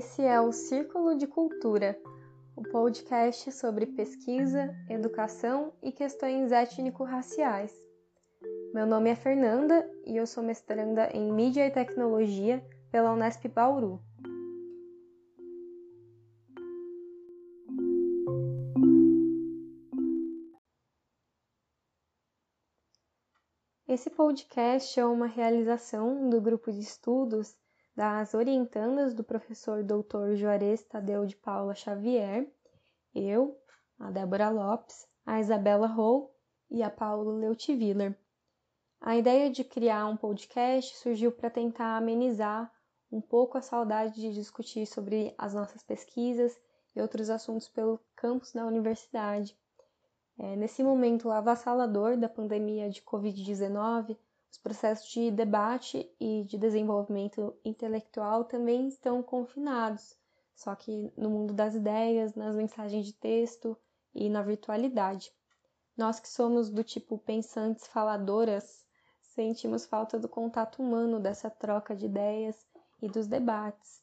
Esse é o Círculo de Cultura, o podcast sobre pesquisa, educação e questões étnico-raciais. Meu nome é Fernanda e eu sou mestranda em Mídia e Tecnologia pela Unesp Bauru. Esse podcast é uma realização do grupo de estudos das orientandas do professor Dr. Juarez Tadeu de Paula Xavier, eu, a Débora Lopes, a Isabela Rou e a Paula Leutiviller. A ideia de criar um podcast surgiu para tentar amenizar um pouco a saudade de discutir sobre as nossas pesquisas e outros assuntos pelo campus da universidade. É, nesse momento avassalador da pandemia de Covid-19, os processos de debate e de desenvolvimento intelectual também estão confinados, só que no mundo das ideias, nas mensagens de texto e na virtualidade. Nós que somos do tipo pensantes faladoras, sentimos falta do contato humano, dessa troca de ideias e dos debates.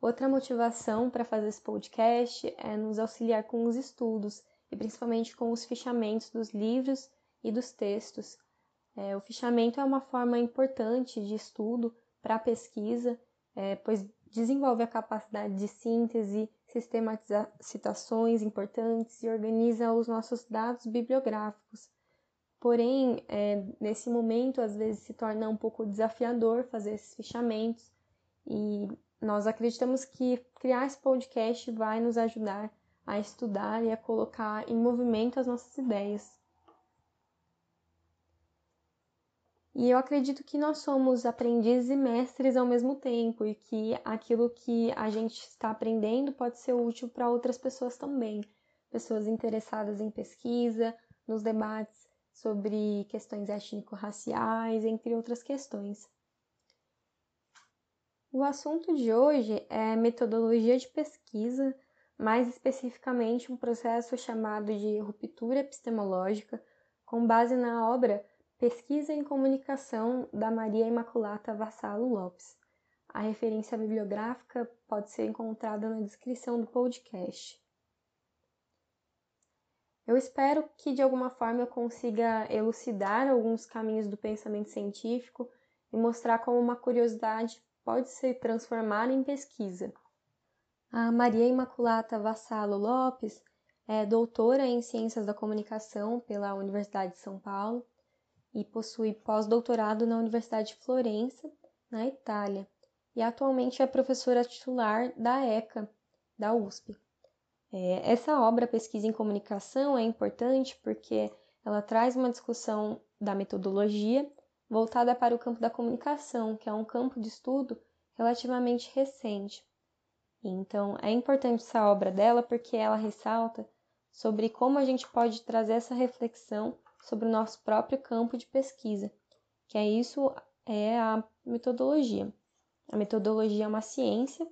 Outra motivação para fazer esse podcast é nos auxiliar com os estudos e principalmente com os fichamentos dos livros e dos textos. É, o fichamento é uma forma importante de estudo para a pesquisa, é, pois desenvolve a capacidade de síntese, sistematiza citações importantes e organiza os nossos dados bibliográficos. Porém, é, nesse momento, às vezes se torna um pouco desafiador fazer esses fichamentos e nós acreditamos que criar esse podcast vai nos ajudar a estudar e a colocar em movimento as nossas ideias. E eu acredito que nós somos aprendizes e mestres ao mesmo tempo e que aquilo que a gente está aprendendo pode ser útil para outras pessoas também, pessoas interessadas em pesquisa, nos debates sobre questões étnico-raciais, entre outras questões. O assunto de hoje é metodologia de pesquisa mais especificamente um processo chamado de ruptura epistemológica, com base na obra Pesquisa em Comunicação da Maria Imaculata Vassalo Lopes. A referência bibliográfica pode ser encontrada na descrição do podcast. Eu espero que de alguma forma eu consiga elucidar alguns caminhos do pensamento científico e mostrar como uma curiosidade pode se transformar em pesquisa. A Maria Imaculata Vassalo Lopes é doutora em Ciências da Comunicação pela Universidade de São Paulo e possui pós-doutorado na Universidade de Florença, na Itália, e atualmente é professora titular da ECA, da USP. É, essa obra, Pesquisa em Comunicação, é importante porque ela traz uma discussão da metodologia voltada para o campo da comunicação, que é um campo de estudo relativamente recente. Então, é importante essa obra dela porque ela ressalta sobre como a gente pode trazer essa reflexão sobre o nosso próprio campo de pesquisa, que é isso é a metodologia. A metodologia é uma ciência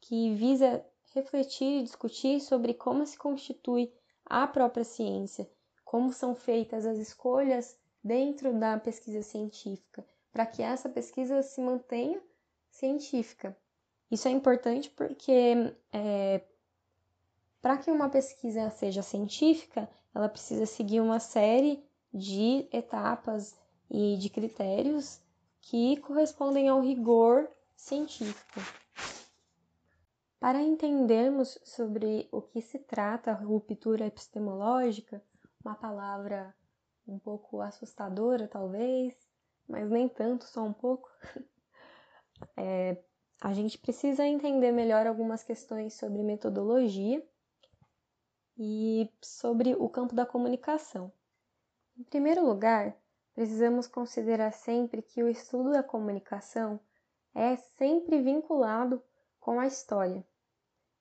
que visa refletir e discutir sobre como se constitui a própria ciência, como são feitas as escolhas dentro da pesquisa científica, para que essa pesquisa se mantenha científica. Isso é importante porque é, para que uma pesquisa seja científica, ela precisa seguir uma série de etapas e de critérios que correspondem ao rigor científico. Para entendermos sobre o que se trata a ruptura epistemológica, uma palavra um pouco assustadora, talvez, mas nem tanto, só um pouco, é, a gente precisa entender melhor algumas questões sobre metodologia e sobre o campo da comunicação. Em primeiro lugar, precisamos considerar sempre que o estudo da comunicação é sempre vinculado com a história.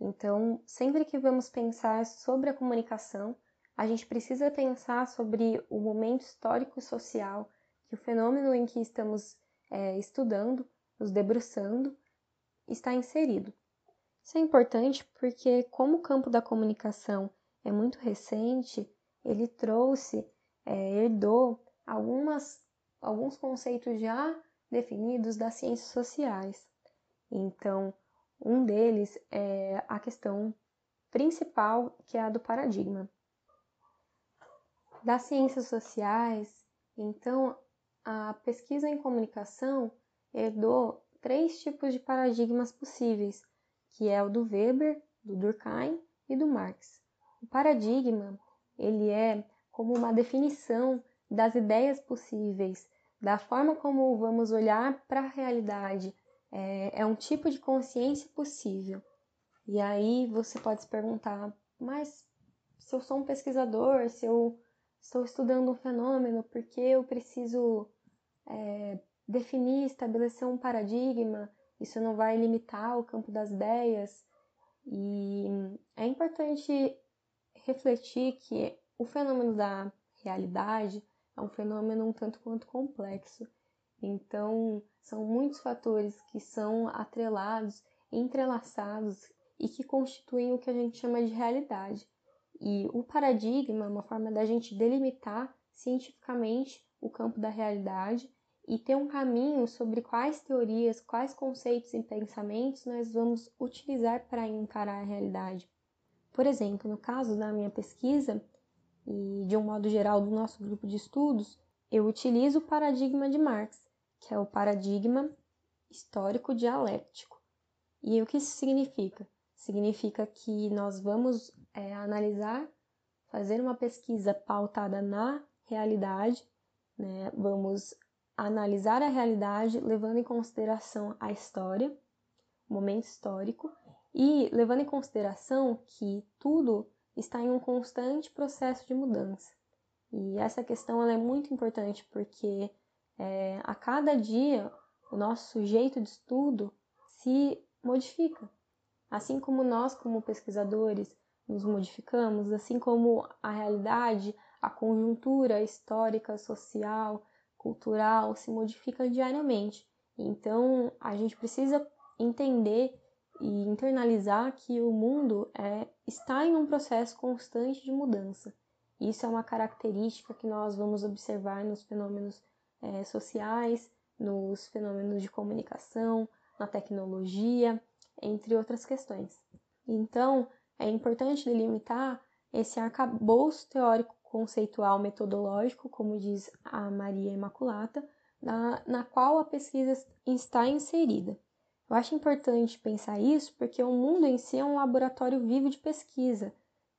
Então, sempre que vamos pensar sobre a comunicação, a gente precisa pensar sobre o momento histórico e social que o fenômeno em que estamos é, estudando, nos debruçando, está inserido. Isso é importante porque, como o campo da comunicação é muito recente, ele trouxe, é, herdou algumas, alguns conceitos já definidos das ciências sociais. Então, Um deles é a questão principal, que é a do paradigma. Das ciências sociais, então, a pesquisa em comunicação herdou três tipos de paradigmas possíveis, que é o do Weber, do Durkheim e do Marx. O paradigma, ele é como uma definição das ideias possíveis, da forma como vamos olhar para a realidade. É, é um tipo de consciência possível. E aí você pode se perguntar, mas se eu sou um pesquisador, se eu estou estudando um fenômeno, por que eu preciso é, definir, estabelecer um paradigma? Isso não vai limitar o campo das ideias? E é importante refletir que o fenômeno da realidade é um fenômeno um tanto quanto complexo. Então, são muitos fatores que são atrelados, entrelaçados e que constituem o que a gente chama de realidade. E o paradigma é uma forma da gente delimitar cientificamente o campo da realidade e ter um caminho sobre quais teorias, quais conceitos e pensamentos nós vamos utilizar para encarar a realidade. Por exemplo, no caso da minha pesquisa e de um modo geral do nosso grupo de estudos, eu utilizo o paradigma de Marx, que é o paradigma histórico dialético. E o que isso significa? significa que nós vamos é, analisar, fazer uma pesquisa pautada na realidade, né? vamos analisar a realidade levando em consideração a história, o momento histórico, e levando em consideração que tudo está em um constante processo de mudança. E essa questão é muito importante porque é, a cada dia o nosso jeito de estudo se modifica. Assim como nós, como pesquisadores, nos modificamos, assim como a realidade, a conjuntura histórica, social, cultural se modifica diariamente. Então, a gente precisa entender e internalizar que o mundo é, está em um processo constante de mudança. Isso é uma característica que nós vamos observar nos fenômenos é, sociais, nos fenômenos de comunicação, na tecnologia, entre outras questões. Então, é importante delimitar esse arcabouço teórico conceitual metodológico, como diz a Maria Imaculata, na, na qual a pesquisa está inserida. Eu acho importante pensar isso porque o mundo em si é um laboratório vivo de pesquisa.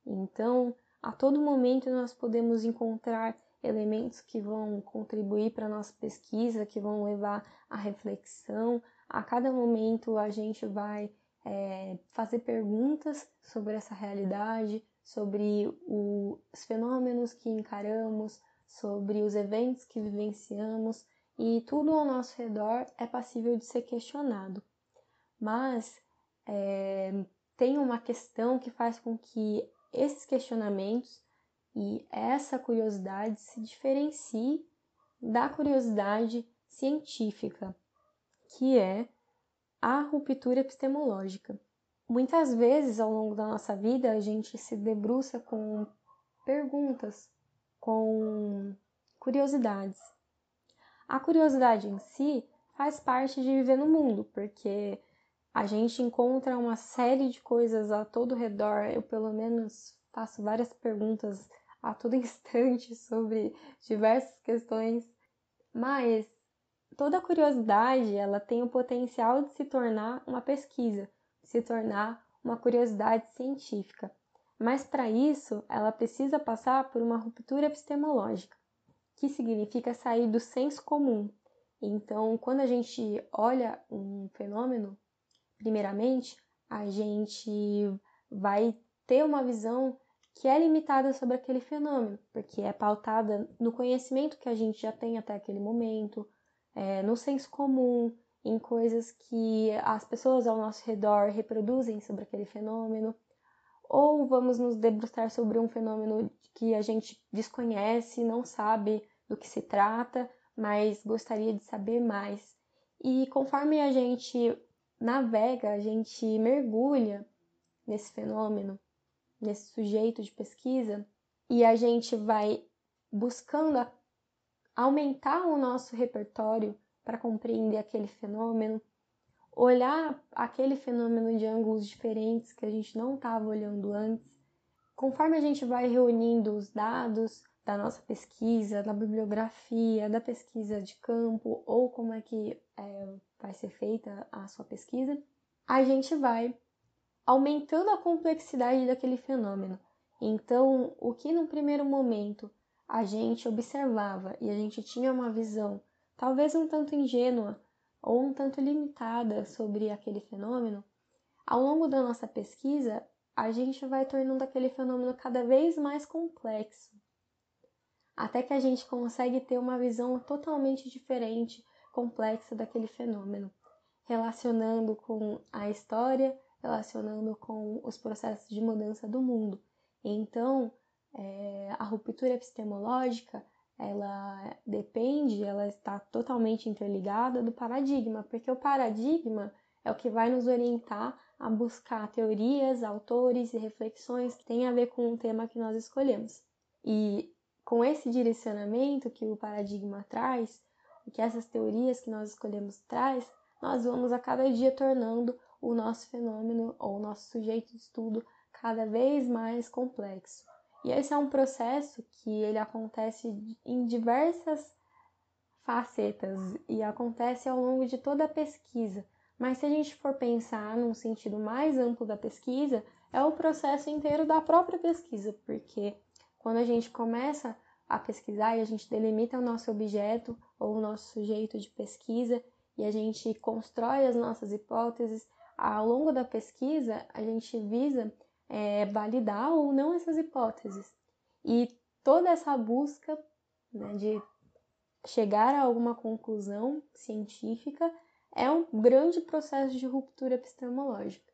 Então, a todo momento nós podemos encontrar elementos que vão contribuir para a nossa pesquisa, que vão levar à reflexão, a cada momento a gente vai é, fazer perguntas sobre essa realidade, sobre o, os fenômenos que encaramos, sobre os eventos que vivenciamos e tudo ao nosso redor é passível de ser questionado. Mas é, tem uma questão que faz com que esses questionamentos e essa curiosidade se diferencie da curiosidade científica, que é a ruptura epistemológica. Muitas vezes ao longo da nossa vida a gente se debruça com perguntas, com curiosidades. A curiosidade em si faz parte de viver no mundo, porque a gente encontra uma série de coisas a todo redor. Eu, pelo menos, faço várias perguntas a todo instante sobre diversas questões, mas toda curiosidade ela tem o potencial de se tornar uma pesquisa, se tornar uma curiosidade científica. Mas para isso, ela precisa passar por uma ruptura epistemológica, que significa sair do senso comum. Então, quando a gente olha um fenômeno, primeiramente, a gente vai ter uma visão que é limitada sobre aquele fenômeno, porque é pautada no conhecimento que a gente já tem até aquele momento, é, no senso comum, em coisas que as pessoas ao nosso redor reproduzem sobre aquele fenômeno, ou vamos nos debruçar sobre um fenômeno que a gente desconhece, não sabe do que se trata, mas gostaria de saber mais. E conforme a gente navega, a gente mergulha nesse fenômeno, nesse sujeito de pesquisa, e a gente vai buscando aumentar o nosso repertório para compreender aquele fenômeno, olhar aquele fenômeno de ângulos diferentes que a gente não estava olhando antes. Conforme a gente vai reunindo os dados da nossa pesquisa, da bibliografia, da pesquisa de campo ou como é que é, vai ser feita a sua pesquisa, a gente vai aumentando a complexidade daquele fenômeno. Então, o que no primeiro momento a gente observava e a gente tinha uma visão talvez um tanto ingênua ou um tanto limitada sobre aquele fenômeno, ao longo da nossa pesquisa, a gente vai tornando aquele fenômeno cada vez mais complexo, até que a gente consegue ter uma visão totalmente diferente, complexa daquele fenômeno, relacionando com a história, relacionando com os processos de mudança do mundo. Então, é, a ruptura epistemológica ela depende, ela está totalmente interligada do paradigma, porque o paradigma é o que vai nos orientar a buscar teorias, autores e reflexões que têm a ver com o tema que nós escolhemos. E com esse direcionamento que o paradigma traz, que essas teorias que nós escolhemos traz, nós vamos a cada dia tornando o nosso fenômeno ou o nosso sujeito de estudo cada vez mais complexo. E esse é um processo que ele acontece em diversas facetas e acontece ao longo de toda a pesquisa. Mas se a gente for pensar num sentido mais amplo da pesquisa, é o processo inteiro da própria pesquisa, porque quando a gente começa a pesquisar e a gente delimita o nosso objeto ou o nosso sujeito de pesquisa e a gente constrói as nossas hipóteses, ao longo da pesquisa a gente visa é, validar ou não essas hipóteses. E toda essa busca né, de chegar a alguma conclusão científica é um grande processo de ruptura epistemológica.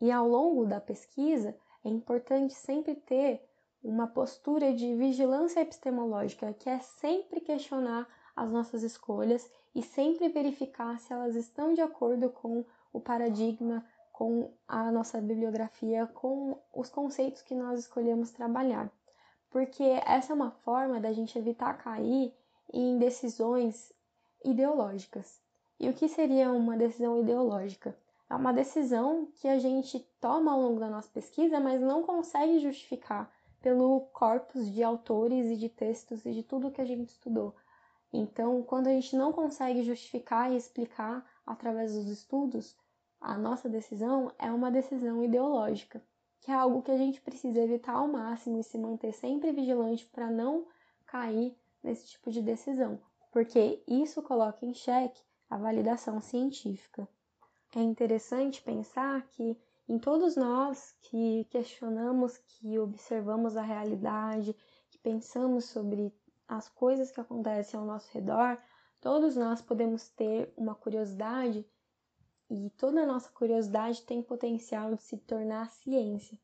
E ao longo da pesquisa é importante sempre ter uma postura de vigilância epistemológica, que é sempre questionar as nossas escolhas e sempre verificar se elas estão de acordo com o paradigma com a nossa bibliografia, com os conceitos que nós escolhemos trabalhar. Porque essa é uma forma da gente evitar cair em decisões ideológicas. E o que seria uma decisão ideológica? É uma decisão que a gente toma ao longo da nossa pesquisa, mas não consegue justificar pelo corpus de autores e de textos e de tudo que a gente estudou. Então, quando a gente não consegue justificar e explicar através dos estudos, a nossa decisão é uma decisão ideológica, que é algo que a gente precisa evitar ao máximo e se manter sempre vigilante para não cair nesse tipo de decisão, porque isso coloca em xeque a validação científica. É interessante pensar que em todos nós que questionamos, que observamos a realidade, que pensamos sobre as coisas que acontecem ao nosso redor, todos nós podemos ter uma curiosidade e toda a nossa curiosidade tem potencial de se tornar ciência.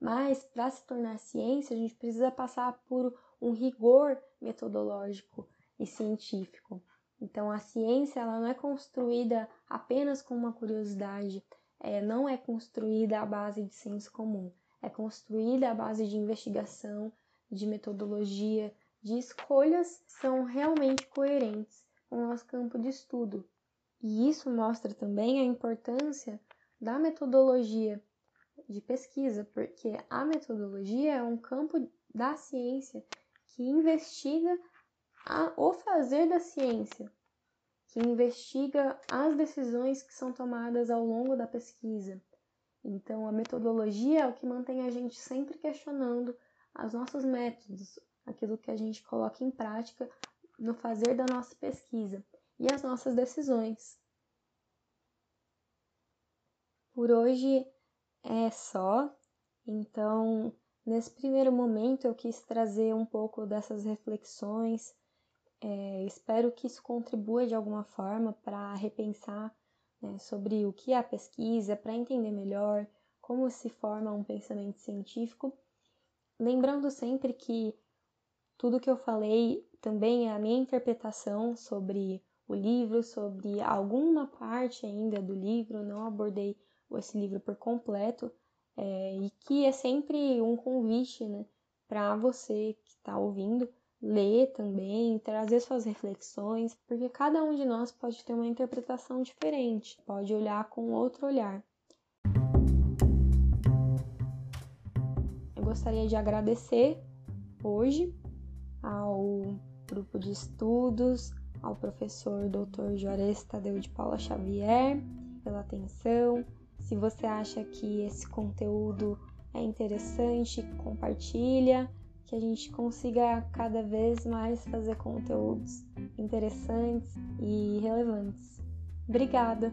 Mas para se tornar ciência, a gente precisa passar por um rigor metodológico e científico. Então a ciência ela não é construída apenas com uma curiosidade, é, não é construída à base de senso comum, é construída à base de investigação, de metodologia, de escolhas que são realmente coerentes com o nosso campo de estudo. E isso mostra também a importância da metodologia de pesquisa, porque a metodologia é um campo da ciência que investiga a, o fazer da ciência, que investiga as decisões que são tomadas ao longo da pesquisa. Então, a metodologia é o que mantém a gente sempre questionando os nossos métodos, aquilo que a gente coloca em prática no fazer da nossa pesquisa e as nossas decisões. Por hoje é só, então nesse primeiro momento eu quis trazer um pouco dessas reflexões. É, espero que isso contribua de alguma forma para repensar né, sobre o que é a pesquisa, para entender melhor como se forma um pensamento científico. Lembrando sempre que tudo que eu falei também é a minha interpretação sobre o livro, sobre alguma parte ainda do livro, não abordei esse livro por completo, é, e que é sempre um convite né, para você que está ouvindo ler também, trazer suas reflexões, porque cada um de nós pode ter uma interpretação diferente, pode olhar com outro olhar. Eu gostaria de agradecer hoje ao grupo de estudos, ao professor Dr. Juarez Tadeu de Paula Xavier pela atenção. Se você acha que esse conteúdo é interessante, compartilha que a gente consiga cada vez mais fazer conteúdos interessantes e relevantes. Obrigada!